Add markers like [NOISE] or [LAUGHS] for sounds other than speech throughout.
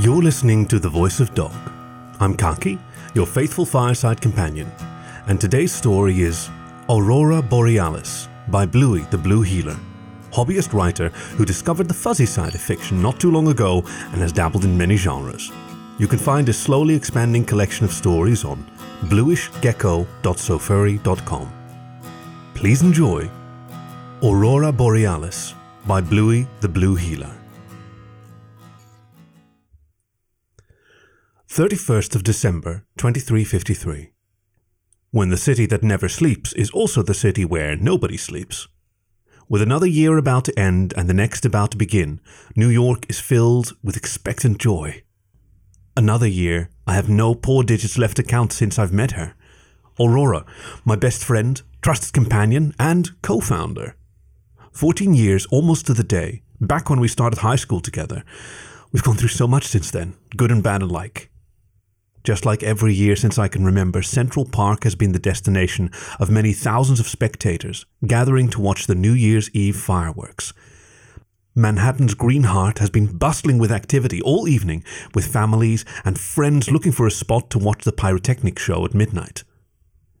You're listening to The Voice of Dog. I'm Khaki, your faithful fireside companion, and today's story is Aurora Borealis by Blouie the Blue Heeler, hobbyist writer who discovered the fuzzy side of fiction not too long ago and has dabbled in many genres. You can find his slowly expanding collection of stories on bluishgecko.sofurry.com. Please enjoy Aurora Borealis by Blouie the Blue Heeler. 31st of December 2353. When the city that never sleeps is also the city where nobody sleeps. With another year about to end and the next about to begin, New York is filled with expectant joy. Another year, I have no poor digits left to count since I've met her. Aurora, my best friend, trusted companion, and co founder. 14 years, almost to the day, back when we started high school together. We've gone through so much since then, good and bad alike. Just like every year since I can remember, Central Park has been the destination of many thousands of spectators gathering to watch the New Year's Eve fireworks. Manhattan's Green Heart has been bustling with activity all evening, with families and friends looking for a spot to watch the pyrotechnic show at midnight.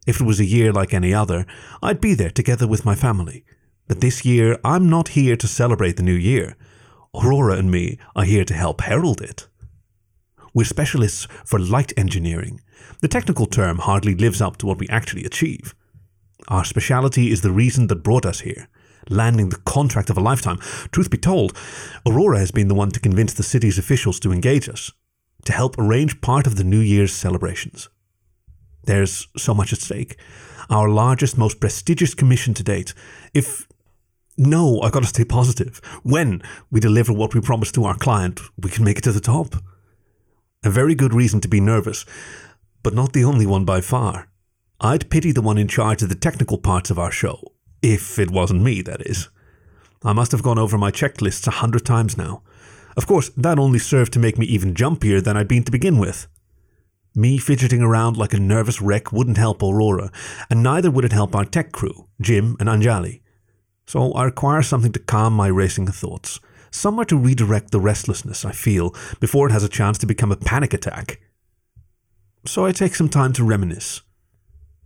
If it was a year like any other, I'd be there together with my family. But this year, I'm not here to celebrate the new year. Aurora and me are here to help herald it. We're specialists for light engineering. The technical term hardly lives up to what we actually achieve. Our speciality is the reason that brought us here, landing the contract of a lifetime. Truth be told, Aurora has been the one to convince the city's officials to engage us, to help arrange part of the New Year's celebrations. There's so much at stake. Our largest, most prestigious commission to date. If no, I gotta stay positive. When we deliver what we promised to our client, we can make it to the top. A very good reason to be nervous, but not the only one by far. I'd pity the one in charge of the technical parts of our show, if it wasn't me, that is. I must have gone over my checklists a hundred times now. Of course, that only served to make me even jumpier than I'd been to begin with. Me fidgeting around like a nervous wreck wouldn't help Aurora, and neither would it help our tech crew, Jim and Anjali. So I require something to calm my racing thoughts somewhere to redirect the restlessness I feel before it has a chance to become a panic attack. So I take some time to reminisce.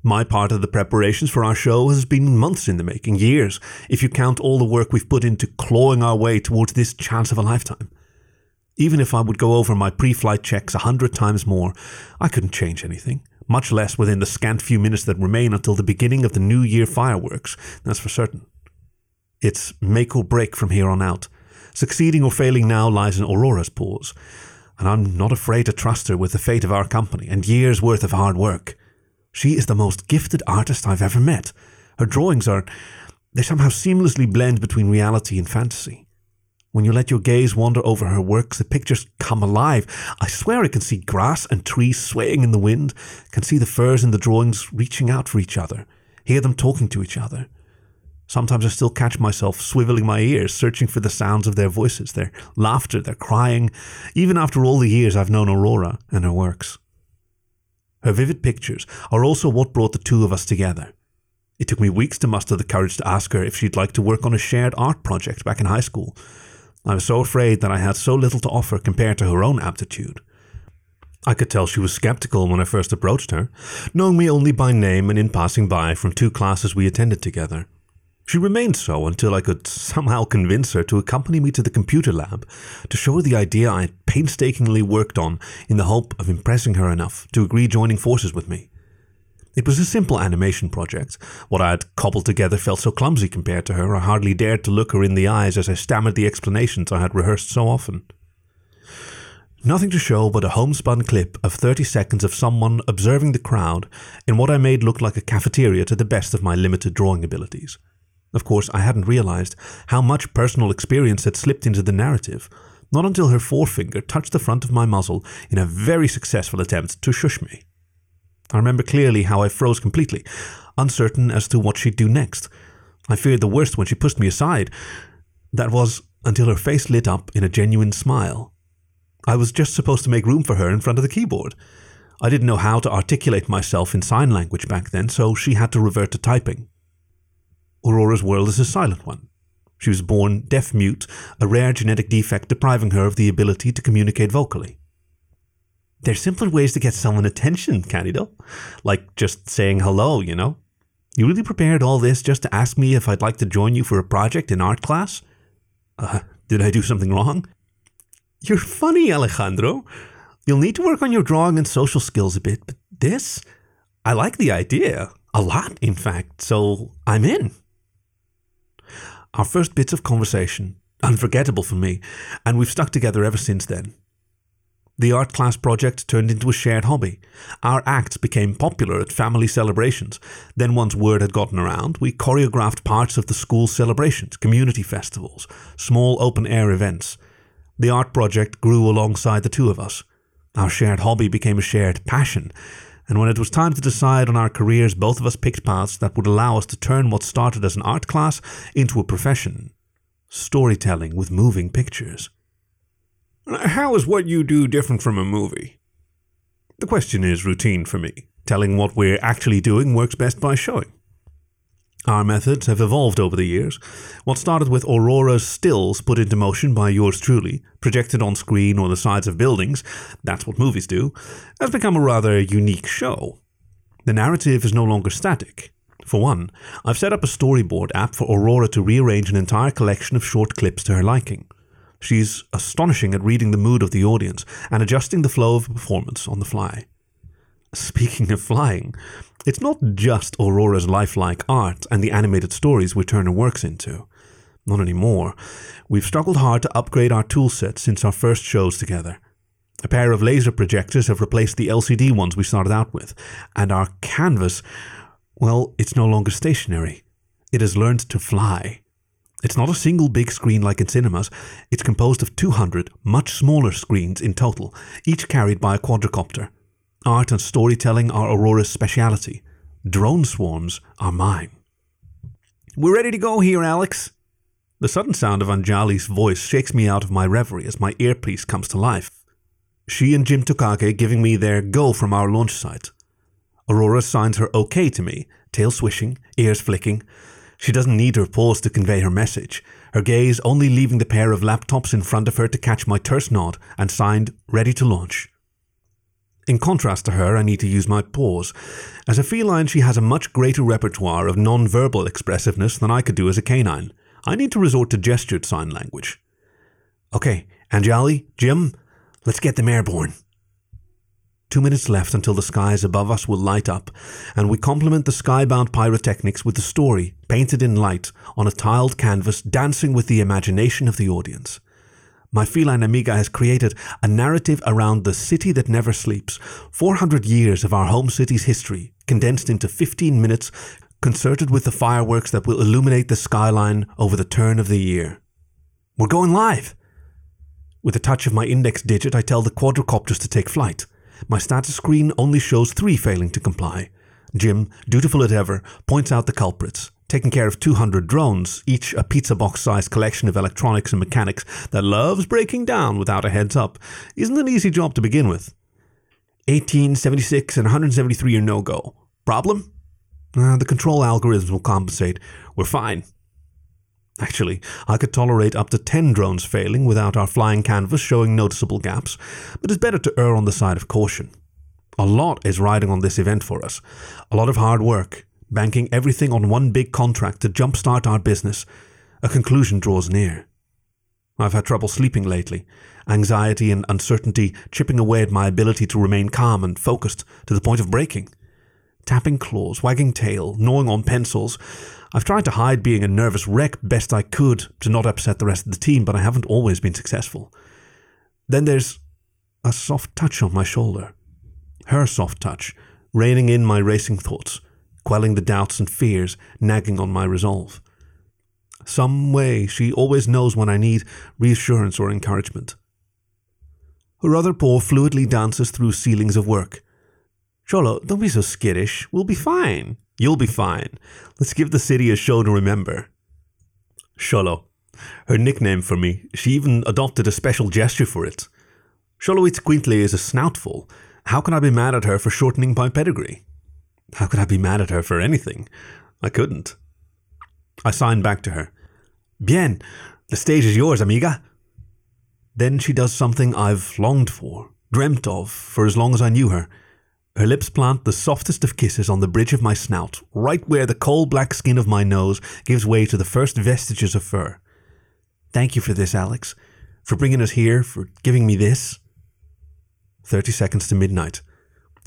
My part of the preparations for our show has been months in the making, years, if you count all the work we've put into clawing our way towards this chance of a lifetime. Even if I would go over my pre flight checks a hundred times more, I couldn't change anything, much less within the scant few minutes that remain until the beginning of the New Year fireworks, that's for certain. It's make or break from here on out, Succeeding or failing now lies in Aurora's paws, and I'm not afraid to trust her with the fate of our company and years' worth of hard work. She is the most gifted artist I've ever met. Her drawings are. they somehow seamlessly blend between reality and fantasy. When you let your gaze wander over her works, the pictures come alive. I swear I can see grass and trees swaying in the wind, can see the furs in the drawings reaching out for each other, hear them talking to each other. Sometimes I still catch myself swiveling my ears, searching for the sounds of their voices, their laughter, their crying, even after all the years I've known Aurora and her works. Her vivid pictures are also what brought the two of us together. It took me weeks to muster the courage to ask her if she'd like to work on a shared art project back in high school. I was so afraid that I had so little to offer compared to her own aptitude. I could tell she was skeptical when I first approached her, knowing me only by name and in passing by from two classes we attended together. She remained so until I could somehow convince her to accompany me to the computer lab to show her the idea I had painstakingly worked on in the hope of impressing her enough to agree joining forces with me. It was a simple animation project. What I had cobbled together felt so clumsy compared to her, I hardly dared to look her in the eyes as I stammered the explanations I had rehearsed so often. Nothing to show but a homespun clip of 30 seconds of someone observing the crowd in what I made look like a cafeteria to the best of my limited drawing abilities. Of course, I hadn't realized how much personal experience had slipped into the narrative, not until her forefinger touched the front of my muzzle in a very successful attempt to shush me. I remember clearly how I froze completely, uncertain as to what she'd do next. I feared the worst when she pushed me aside. That was until her face lit up in a genuine smile. I was just supposed to make room for her in front of the keyboard. I didn't know how to articulate myself in sign language back then, so she had to revert to typing. Aurora's world is a silent one. She was born deaf mute, a rare genetic defect depriving her of the ability to communicate vocally. There's simpler ways to get someone attention, Candido. Like just saying hello, you know? You really prepared all this just to ask me if I'd like to join you for a project in art class? Uh, did I do something wrong? You're funny, Alejandro. You'll need to work on your drawing and social skills a bit, but this, I like the idea. A lot, in fact, so I'm in. Our first bits of conversation, unforgettable for me, and we've stuck together ever since then. The art class project turned into a shared hobby. Our acts became popular at family celebrations. Then, once word had gotten around, we choreographed parts of the school celebrations, community festivals, small open air events. The art project grew alongside the two of us. Our shared hobby became a shared passion, and when it was time to decide on our careers, both of us picked paths that would allow us to turn what started as an art class into a profession storytelling with moving pictures. How is what you do different from a movie? The question is routine for me. Telling what we're actually doing works best by showing. Our methods have evolved over the years. What started with Aurora's stills put into motion by yours truly, projected on screen or the sides of buildings, that's what movies do, has become a rather unique show. The narrative is no longer static. For one, I've set up a storyboard app for Aurora to rearrange an entire collection of short clips to her liking. She's astonishing at reading the mood of the audience and adjusting the flow of performance on the fly. Speaking of flying, it's not just Aurora's lifelike art and the animated stories we turn her works into. Not anymore. We've struggled hard to upgrade our toolset since our first shows together. A pair of laser projectors have replaced the LCD ones we started out with, and our canvas, well, it's no longer stationary. It has learned to fly. It's not a single big screen like in cinemas, it's composed of 200 much smaller screens in total, each carried by a quadricopter. Art and storytelling are Aurora's speciality. Drone swarms are mine. We're ready to go here, Alex. The sudden sound of Anjali's voice shakes me out of my reverie as my earpiece comes to life. She and Jim Tokage giving me their go from our launch site. Aurora signs her okay to me, tail swishing, ears flicking. She doesn't need her paws to convey her message, her gaze only leaving the pair of laptops in front of her to catch my terse nod and signed, ready to launch. In contrast to her, I need to use my paws. As a feline, she has a much greater repertoire of non-verbal expressiveness than I could do as a canine. I need to resort to gestured sign language. Okay, Anjali, Jim, let's get them airborne. Two minutes left until the skies above us will light up, and we complement the skybound pyrotechnics with the story, painted in light, on a tiled canvas dancing with the imagination of the audience. My feline amiga has created a narrative around the city that never sleeps, 400 years of our home city's history, condensed into 15 minutes, concerted with the fireworks that will illuminate the skyline over the turn of the year. We're going live! With a touch of my index digit, I tell the quadricopters to take flight. My status screen only shows three failing to comply. Jim, dutiful as ever, points out the culprits, taking care of 200 drones, each a pizza box sized collection of electronics and mechanics that loves breaking down without a heads up. Isn't an easy job to begin with. 1876 and 173 are no go. Problem? Uh, the control algorithms will compensate. We're fine. Actually, I could tolerate up to 10 drones failing without our flying canvas showing noticeable gaps, but it's better to err on the side of caution. A lot is riding on this event for us. A lot of hard work, banking everything on one big contract to jumpstart our business. A conclusion draws near. I've had trouble sleeping lately, anxiety and uncertainty chipping away at my ability to remain calm and focused to the point of breaking. Tapping claws, wagging tail, gnawing on pencils, I've tried to hide being a nervous wreck best I could to not upset the rest of the team, but I haven't always been successful. Then there's a soft touch on my shoulder. Her soft touch, reining in my racing thoughts, quelling the doubts and fears nagging on my resolve. Some way she always knows when I need reassurance or encouragement. Her other paw fluidly dances through ceilings of work. Xolo, don't be so skittish. We'll be fine. You'll be fine. Let's give the city a show to remember. Xolo. Her nickname for me. She even adopted a special gesture for it. Xoloitzcuintle is a snoutful. How can I be mad at her for shortening my pedigree? How could I be mad at her for anything? I couldn't. I signed back to her. Bien, the stage is yours, amiga. Then she does something I've longed for, dreamt of, for as long as I knew her. Her lips plant the softest of kisses on the bridge of my snout, right where the coal black skin of my nose gives way to the first vestiges of fur. Thank you for this, Alex. For bringing us here, for giving me this. Thirty seconds to midnight.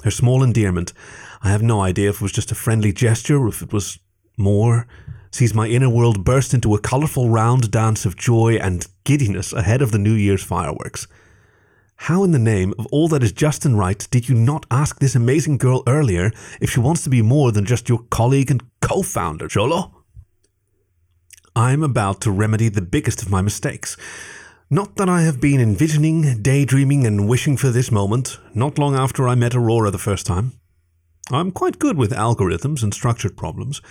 Her small endearment, I have no idea if it was just a friendly gesture or if it was more, sees my inner world burst into a colourful round dance of joy and giddiness ahead of the New Year's fireworks. How in the name of all that is just and right did you not ask this amazing girl earlier if she wants to be more than just your colleague and co founder, Xolo? I'm about to remedy the biggest of my mistakes. Not that I have been envisioning, daydreaming, and wishing for this moment, not long after I met Aurora the first time. I'm quite good with algorithms and structured problems,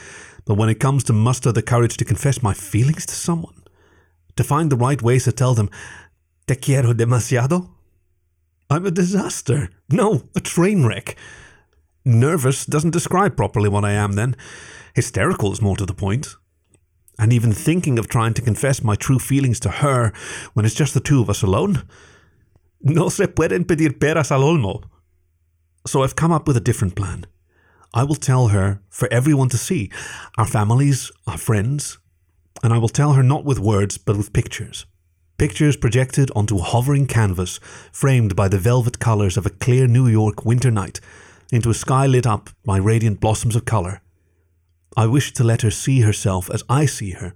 but when it comes to muster the courage to confess my feelings to someone, to find the right ways to tell them, Te quiero demasiado, I'm a disaster. No, a train wreck. Nervous doesn't describe properly what I am then. Hysterical is more to the point. And even thinking of trying to confess my true feelings to her when it's just the two of us alone. No se pueden pedir peras al olmo. So I've come up with a different plan. I will tell her for everyone to see, our families, our friends, and I will tell her not with words but with pictures. Pictures projected onto a hovering canvas, framed by the velvet colours of a clear New York winter night, into a sky lit up by radiant blossoms of colour. I wished to let her see herself as I see her,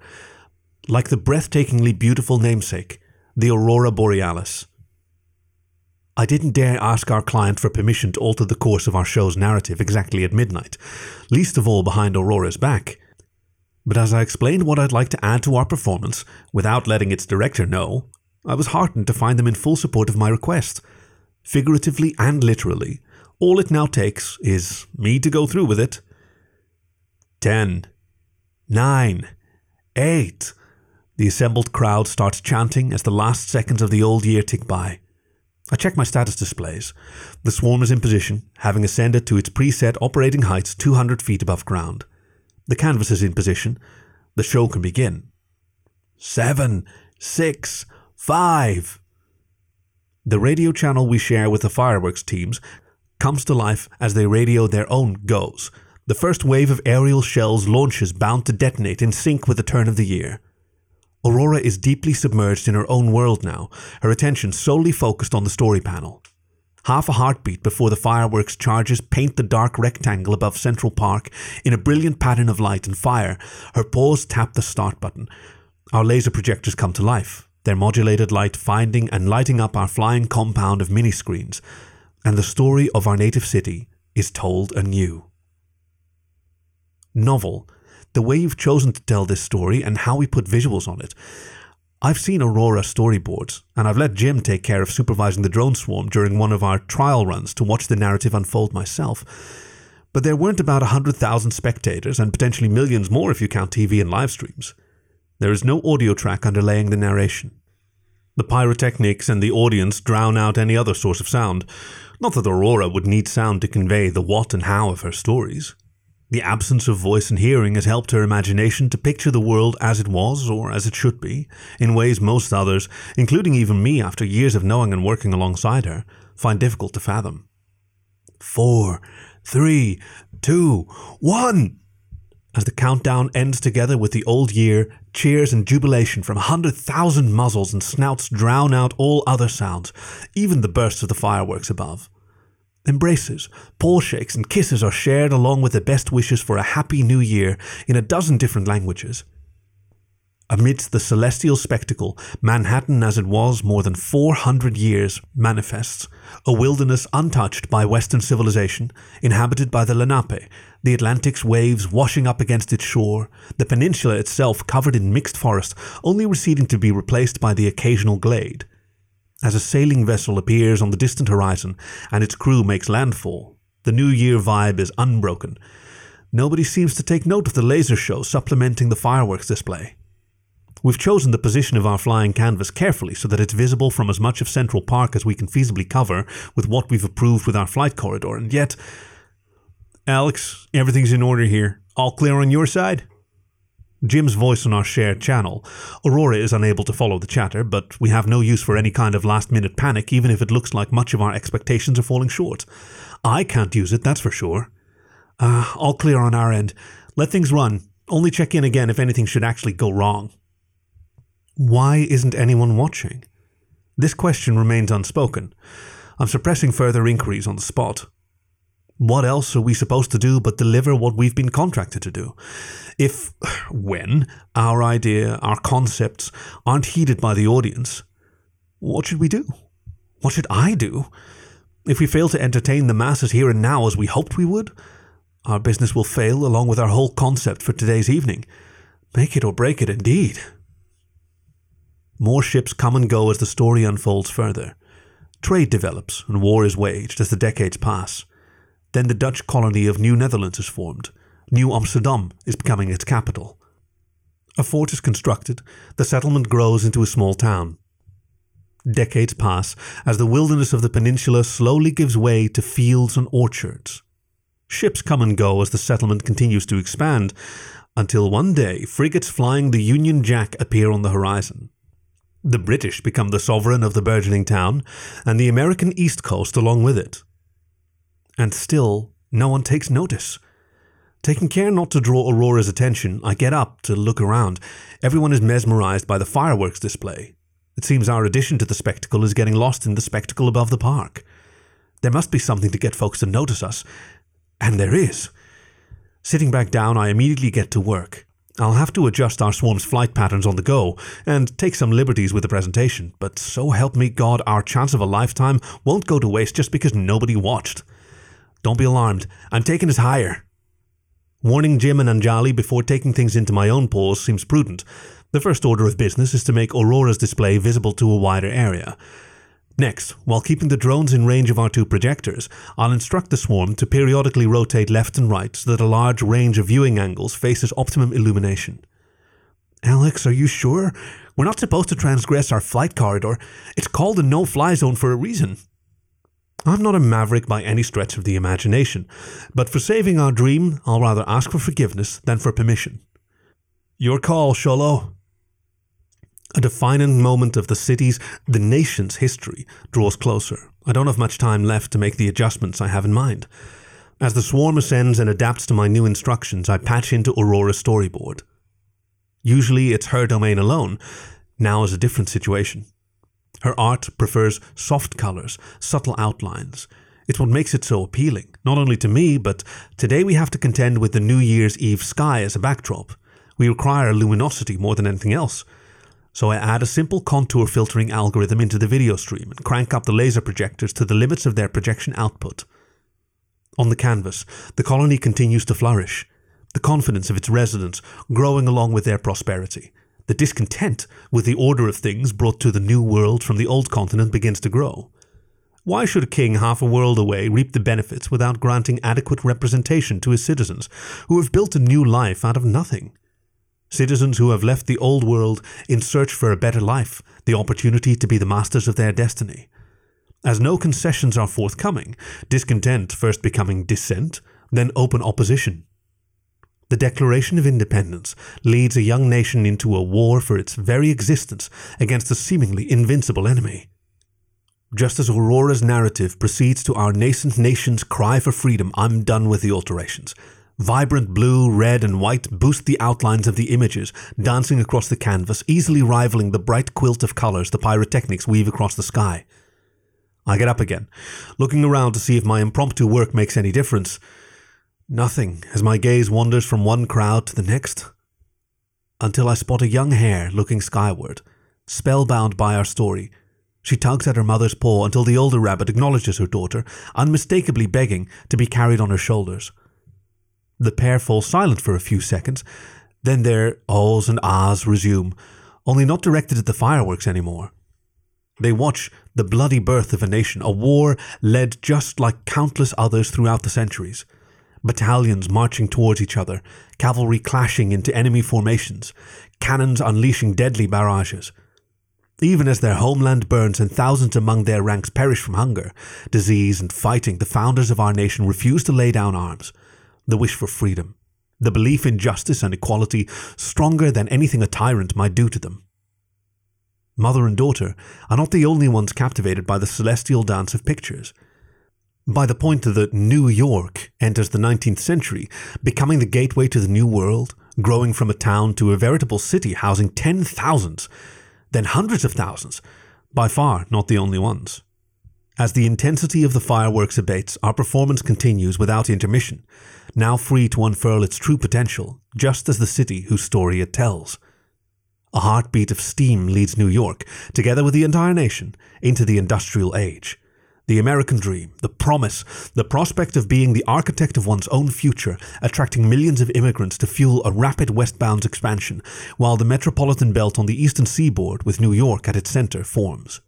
like the breathtakingly beautiful namesake, the Aurora Borealis. I didn't dare ask our client for permission to alter the course of our show's narrative exactly at midnight, least of all behind Aurora's back. But as I explained what I'd like to add to our performance, without letting its director know, I was heartened to find them in full support of my request. Figuratively and literally, all it now takes is me to go through with it. Ten, nine, eight. The assembled crowd starts chanting as the last seconds of the old year tick by. I check my status displays. The swarm is in position, having ascended to its preset operating heights 200 feet above ground. The canvas is in position. The show can begin. Seven, six, five. The radio channel we share with the fireworks teams comes to life as they radio their own goes. The first wave of aerial shells launches bound to detonate in sync with the turn of the year. Aurora is deeply submerged in her own world now, her attention solely focused on the story panel. Half a heartbeat before the fireworks charges paint the dark rectangle above Central Park in a brilliant pattern of light and fire. Her paws tap the start button. Our laser projectors come to life, their modulated light finding and lighting up our flying compound of mini screens, and the story of our native city is told anew. Novel, the way you've chosen to tell this story and how we put visuals on it. I've seen Aurora storyboards, and I've let Jim take care of supervising the drone swarm during one of our trial runs to watch the narrative unfold myself. But there weren't about 100,000 spectators, and potentially millions more if you count TV and live streams. There is no audio track underlaying the narration. The pyrotechnics and the audience drown out any other source of sound. Not that Aurora would need sound to convey the what and how of her stories. The absence of voice and hearing has helped her imagination to picture the world as it was or as it should be, in ways most others, including even me after years of knowing and working alongside her, find difficult to fathom. Four, three, two, one! As the countdown ends together with the old year, cheers and jubilation from a hundred thousand muzzles and snouts drown out all other sounds, even the bursts of the fireworks above. Embraces, paw shakes, and kisses are shared along with the best wishes for a happy new year in a dozen different languages. Amidst the celestial spectacle, Manhattan as it was more than 400 years manifests, a wilderness untouched by Western civilization, inhabited by the Lenape, the Atlantic's waves washing up against its shore, the peninsula itself covered in mixed forest, only receding to be replaced by the occasional glade. As a sailing vessel appears on the distant horizon and its crew makes landfall, the New Year vibe is unbroken. Nobody seems to take note of the laser show supplementing the fireworks display. We've chosen the position of our flying canvas carefully so that it's visible from as much of Central Park as we can feasibly cover with what we've approved with our flight corridor, and yet. Alex, everything's in order here. All clear on your side? Jim's voice on our shared channel. Aurora is unable to follow the chatter, but we have no use for any kind of last minute panic, even if it looks like much of our expectations are falling short. I can't use it, that's for sure. Uh, all clear on our end. Let things run. Only check in again if anything should actually go wrong. Why isn't anyone watching? This question remains unspoken. I'm suppressing further inquiries on the spot. What else are we supposed to do but deliver what we've been contracted to do? If, when, our idea, our concepts aren't heeded by the audience, what should we do? What should I do? If we fail to entertain the masses here and now as we hoped we would, our business will fail along with our whole concept for today's evening. Make it or break it indeed. More ships come and go as the story unfolds further. Trade develops and war is waged as the decades pass. Then the Dutch colony of New Netherlands is formed. New Amsterdam is becoming its capital. A fort is constructed, the settlement grows into a small town. Decades pass as the wilderness of the peninsula slowly gives way to fields and orchards. Ships come and go as the settlement continues to expand, until one day frigates flying the Union Jack appear on the horizon. The British become the sovereign of the burgeoning town, and the American East Coast along with it. And still, no one takes notice. Taking care not to draw Aurora's attention, I get up to look around. Everyone is mesmerized by the fireworks display. It seems our addition to the spectacle is getting lost in the spectacle above the park. There must be something to get folks to notice us. And there is. Sitting back down, I immediately get to work. I'll have to adjust our swarm's flight patterns on the go and take some liberties with the presentation, but so help me God, our chance of a lifetime won't go to waste just because nobody watched. Don't be alarmed, I'm taking it higher. Warning Jim and Anjali before taking things into my own paws seems prudent. The first order of business is to make Aurora's display visible to a wider area. Next, while keeping the drones in range of our two projectors, I'll instruct the swarm to periodically rotate left and right so that a large range of viewing angles faces optimum illumination. Alex, are you sure? We're not supposed to transgress our flight corridor. It's called a no fly zone for a reason. I'm not a maverick by any stretch of the imagination, but for saving our dream, I'll rather ask for forgiveness than for permission. Your call, Xolo. A defining moment of the city's, the nation's history draws closer. I don't have much time left to make the adjustments I have in mind. As the swarm ascends and adapts to my new instructions, I patch into Aurora's storyboard. Usually it's her domain alone. Now is a different situation. Her art prefers soft colors, subtle outlines. It's what makes it so appealing, not only to me, but today we have to contend with the New Year's Eve sky as a backdrop. We require luminosity more than anything else. So I add a simple contour filtering algorithm into the video stream and crank up the laser projectors to the limits of their projection output. On the canvas, the colony continues to flourish, the confidence of its residents growing along with their prosperity. The discontent with the order of things brought to the new world from the old continent begins to grow. Why should a king half a world away reap the benefits without granting adequate representation to his citizens, who have built a new life out of nothing? Citizens who have left the old world in search for a better life, the opportunity to be the masters of their destiny. As no concessions are forthcoming, discontent first becoming dissent, then open opposition. The Declaration of Independence leads a young nation into a war for its very existence against a seemingly invincible enemy. Just as Aurora's narrative proceeds to our nascent nation's cry for freedom, I'm done with the alterations. Vibrant blue, red, and white boost the outlines of the images, dancing across the canvas, easily rivaling the bright quilt of colors the pyrotechnics weave across the sky. I get up again, looking around to see if my impromptu work makes any difference. Nothing as my gaze wanders from one crowd to the next, until I spot a young hare looking skyward, spellbound by our story. She tugs at her mother's paw until the older rabbit acknowledges her daughter, unmistakably begging to be carried on her shoulders. The pair fall silent for a few seconds, then their ahs and ahs resume, only not directed at the fireworks anymore. They watch the bloody birth of a nation, a war led just like countless others throughout the centuries. Battalions marching towards each other, cavalry clashing into enemy formations, cannons unleashing deadly barrages. Even as their homeland burns and thousands among their ranks perish from hunger, disease, and fighting, the founders of our nation refuse to lay down arms the wish for freedom, the belief in justice and equality stronger than anything a tyrant might do to them. Mother and daughter are not the only ones captivated by the celestial dance of pictures. By the point that New York enters the 19th century, becoming the gateway to the New World, growing from a town to a veritable city housing 10,000, then hundreds of thousands, by far not the only ones. As the intensity of the fireworks abates, our performance continues without intermission, now free to unfurl its true potential, just as the city whose story it tells. A heartbeat of steam leads New York, together with the entire nation, into the industrial age. The American dream, the promise, the prospect of being the architect of one's own future, attracting millions of immigrants to fuel a rapid westbound expansion, while the metropolitan belt on the eastern seaboard, with New York at its center, forms.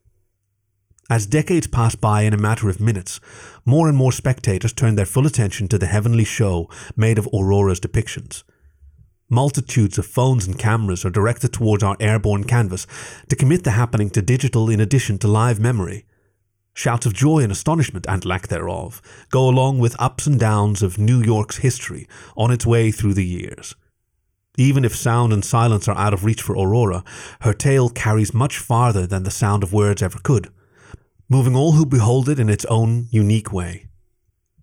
As decades pass by in a matter of minutes, more and more spectators turn their full attention to the heavenly show made of Aurora's depictions. Multitudes of phones and cameras are directed towards our airborne canvas to commit the happening to digital in addition to live memory. Shouts of joy and astonishment, and lack thereof, go along with ups and downs of New York's history on its way through the years. Even if sound and silence are out of reach for Aurora, her tale carries much farther than the sound of words ever could moving all who behold it in its own unique way.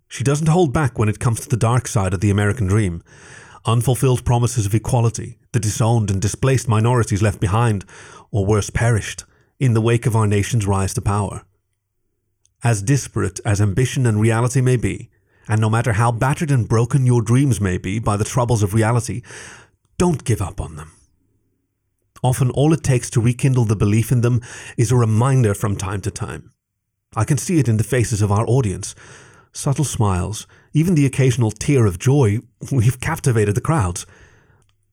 She doesn't hold back when it comes to the dark side of the American dream unfulfilled promises of equality, the disowned and displaced minorities left behind, or worse, perished, in the wake of our nation's rise to power. As disparate as ambition and reality may be, and no matter how battered and broken your dreams may be by the troubles of reality, don't give up on them. Often all it takes to rekindle the belief in them is a reminder from time to time. I can see it in the faces of our audience. Subtle smiles, even the occasional tear of joy, [LAUGHS] we've captivated the crowds.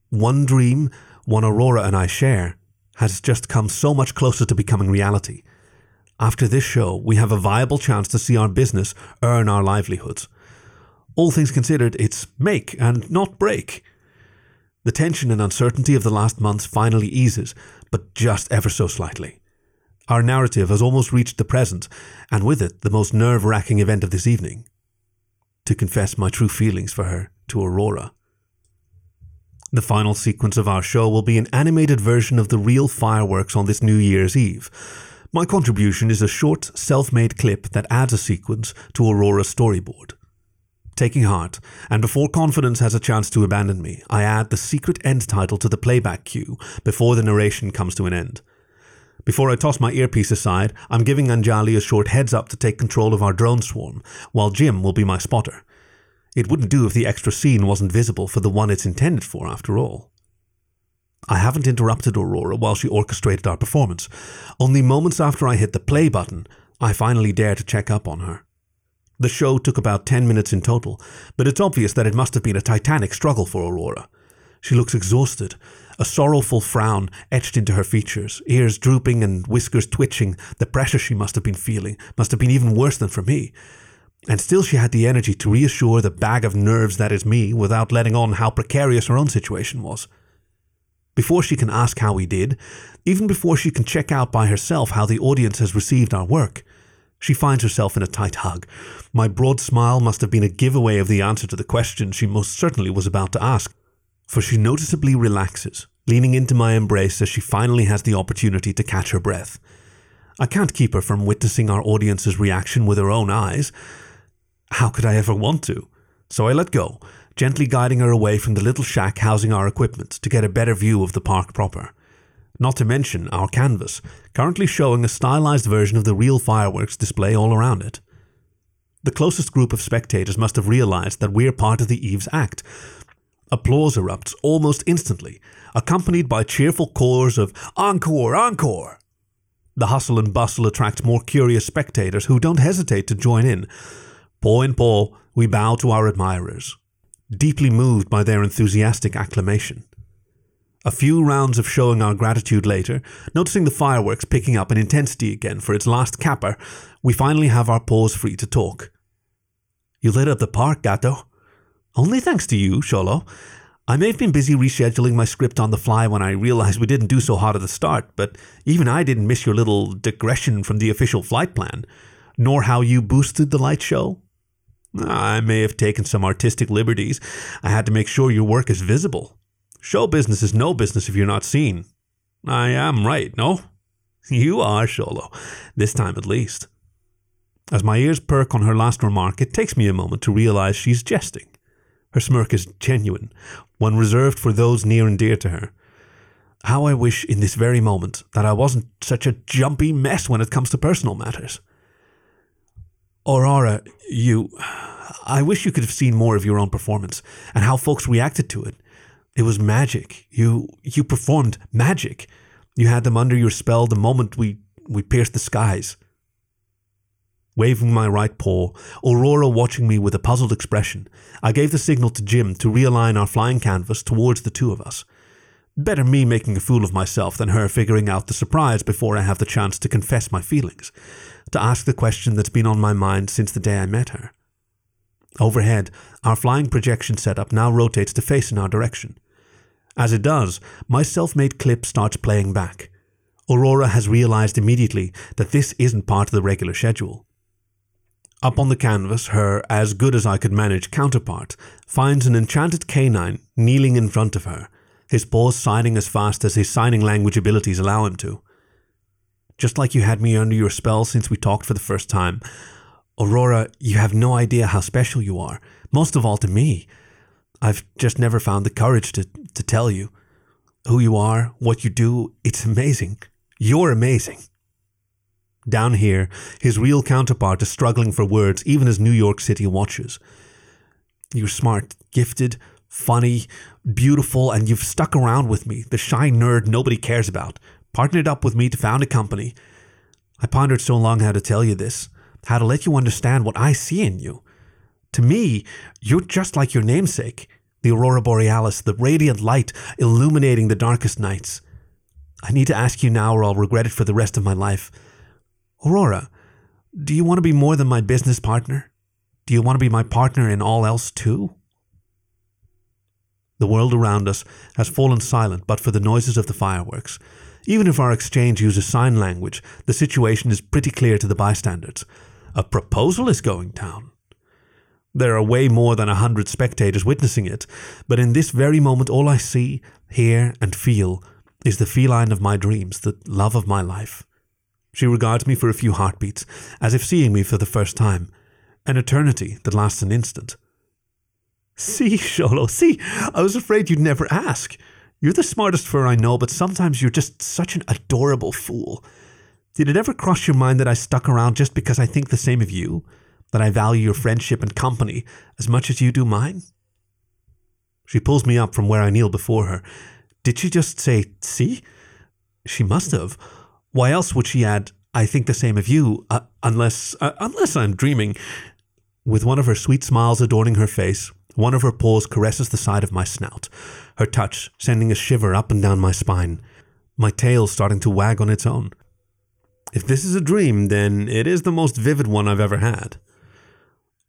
One dream, one Aurora and I share, has just come so much closer to becoming reality. After this show, we have a viable chance to see our business earn our livelihoods. All things considered, it's make and not break. The tension and uncertainty of the last months finally eases, but just ever so slightly. Our narrative has almost reached the present, and with it the most nerve wracking event of this evening to confess my true feelings for her to Aurora. The final sequence of our show will be an animated version of the real fireworks on this New Year's Eve. My contribution is a short, self made clip that adds a sequence to Aurora's storyboard. Taking heart, and before confidence has a chance to abandon me, I add the secret end title to the playback cue before the narration comes to an end. Before I toss my earpiece aside, I'm giving Anjali a short heads up to take control of our drone swarm, while Jim will be my spotter. It wouldn't do if the extra scene wasn't visible for the one it's intended for, after all. I haven't interrupted Aurora while she orchestrated our performance. Only moments after I hit the play button, I finally dare to check up on her. The show took about 10 minutes in total, but it's obvious that it must have been a titanic struggle for Aurora. She looks exhausted, a sorrowful frown etched into her features, ears drooping and whiskers twitching. The pressure she must have been feeling must have been even worse than for me. And still she had the energy to reassure the bag of nerves that is me without letting on how precarious her own situation was. Before she can ask how we did, even before she can check out by herself how the audience has received our work, she finds herself in a tight hug. My broad smile must have been a giveaway of the answer to the question she most certainly was about to ask for she noticeably relaxes, leaning into my embrace as she finally has the opportunity to catch her breath. I can't keep her from witnessing our audience's reaction with her own eyes. How could I ever want to? So I let go, gently guiding her away from the little shack housing our equipment to get a better view of the park proper. Not to mention our canvas, currently showing a stylized version of the real fireworks display all around it. The closest group of spectators must have realized that we're part of the Eve's act, Applause erupts almost instantly, accompanied by cheerful chorus of Encore, Encore! The hustle and bustle attracts more curious spectators who don't hesitate to join in. Paw in paw, we bow to our admirers, deeply moved by their enthusiastic acclamation. A few rounds of showing our gratitude later, noticing the fireworks picking up in intensity again for its last capper, we finally have our paws free to talk. You lit up the park, Gato. Only thanks to you, Xolo. I may have been busy rescheduling my script on the fly when I realized we didn't do so hot at the start, but even I didn't miss your little digression from the official flight plan, nor how you boosted the light show. I may have taken some artistic liberties. I had to make sure your work is visible. Show business is no business if you're not seen. I am right, no? You are, Xolo. This time at least. As my ears perk on her last remark, it takes me a moment to realize she's jesting. Her smirk is genuine, one reserved for those near and dear to her. How I wish in this very moment that I wasn't such a jumpy mess when it comes to personal matters. Aurora, you. I wish you could have seen more of your own performance and how folks reacted to it. It was magic. You you performed magic. You had them under your spell the moment we we pierced the skies. Waving my right paw, Aurora watching me with a puzzled expression, I gave the signal to Jim to realign our flying canvas towards the two of us. Better me making a fool of myself than her figuring out the surprise before I have the chance to confess my feelings, to ask the question that's been on my mind since the day I met her. Overhead, our flying projection setup now rotates to face in our direction. As it does, my self made clip starts playing back. Aurora has realized immediately that this isn't part of the regular schedule. Up on the canvas, her as good as I could manage counterpart finds an enchanted canine kneeling in front of her his paws signing as fast as his signing language abilities allow him to. Just like you had me under your spell since we talked for the first time, Aurora, you have no idea how special you are, most of all to me. I've just never found the courage to, to tell you. Who you are, what you do, it's amazing. You're amazing. Down here, his real counterpart is struggling for words even as New York City watches. You're smart, gifted, funny, beautiful, and you've stuck around with me, the shy nerd nobody cares about, partnered up with me to found a company. I pondered so long how to tell you this, how to let you understand what I see in you. To me, you're just like your namesake, the aurora borealis, the radiant light illuminating the darkest nights. I need to ask you now or I'll regret it for the rest of my life. Aurora, do you want to be more than my business partner? Do you want to be my partner in all else too? The world around us has fallen silent but for the noises of the fireworks. Even if our exchange uses sign language, the situation is pretty clear to the bystanders. A proposal is going down. There are way more than a hundred spectators witnessing it, but in this very moment, all I see, hear, and feel is the feline of my dreams, the love of my life. She regards me for a few heartbeats, as if seeing me for the first time, an eternity that lasts an instant. See, Xolo, see, I was afraid you'd never ask. You're the smartest fur I know, but sometimes you're just such an adorable fool. Did it ever cross your mind that I stuck around just because I think the same of you? That I value your friendship and company as much as you do mine? She pulls me up from where I kneel before her. Did she just say, see? She must have. Why else would she add, I think the same of you, uh, unless, uh, unless I'm dreaming? With one of her sweet smiles adorning her face, one of her paws caresses the side of my snout, her touch sending a shiver up and down my spine, my tail starting to wag on its own. If this is a dream, then it is the most vivid one I've ever had.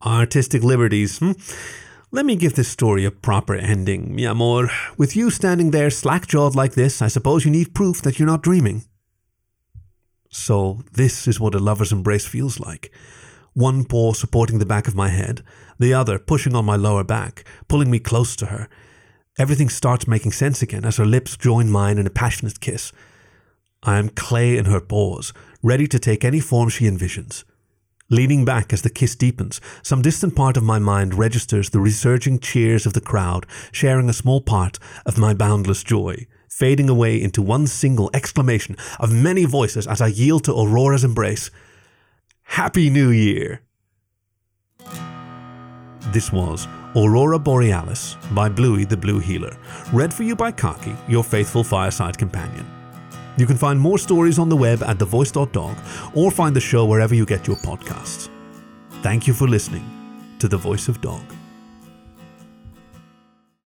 Artistic liberties, hmm? Let me give this story a proper ending, mi amor. With you standing there slack jawed like this, I suppose you need proof that you're not dreaming. So, this is what a lover's embrace feels like one paw supporting the back of my head, the other pushing on my lower back, pulling me close to her. Everything starts making sense again as her lips join mine in a passionate kiss. I am clay in her paws, ready to take any form she envisions. Leaning back as the kiss deepens, some distant part of my mind registers the resurging cheers of the crowd, sharing a small part of my boundless joy, fading away into one single exclamation of many voices as I yield to Aurora's embrace. Happy New Year! This was Aurora Borealis by Blouie the Blue Heeler, read for you by Khaki, your faithful fireside companion. You can find more stories on the web at thevoice.dog or find the show wherever you get your podcasts. Thank you for listening to The Voice of Dog.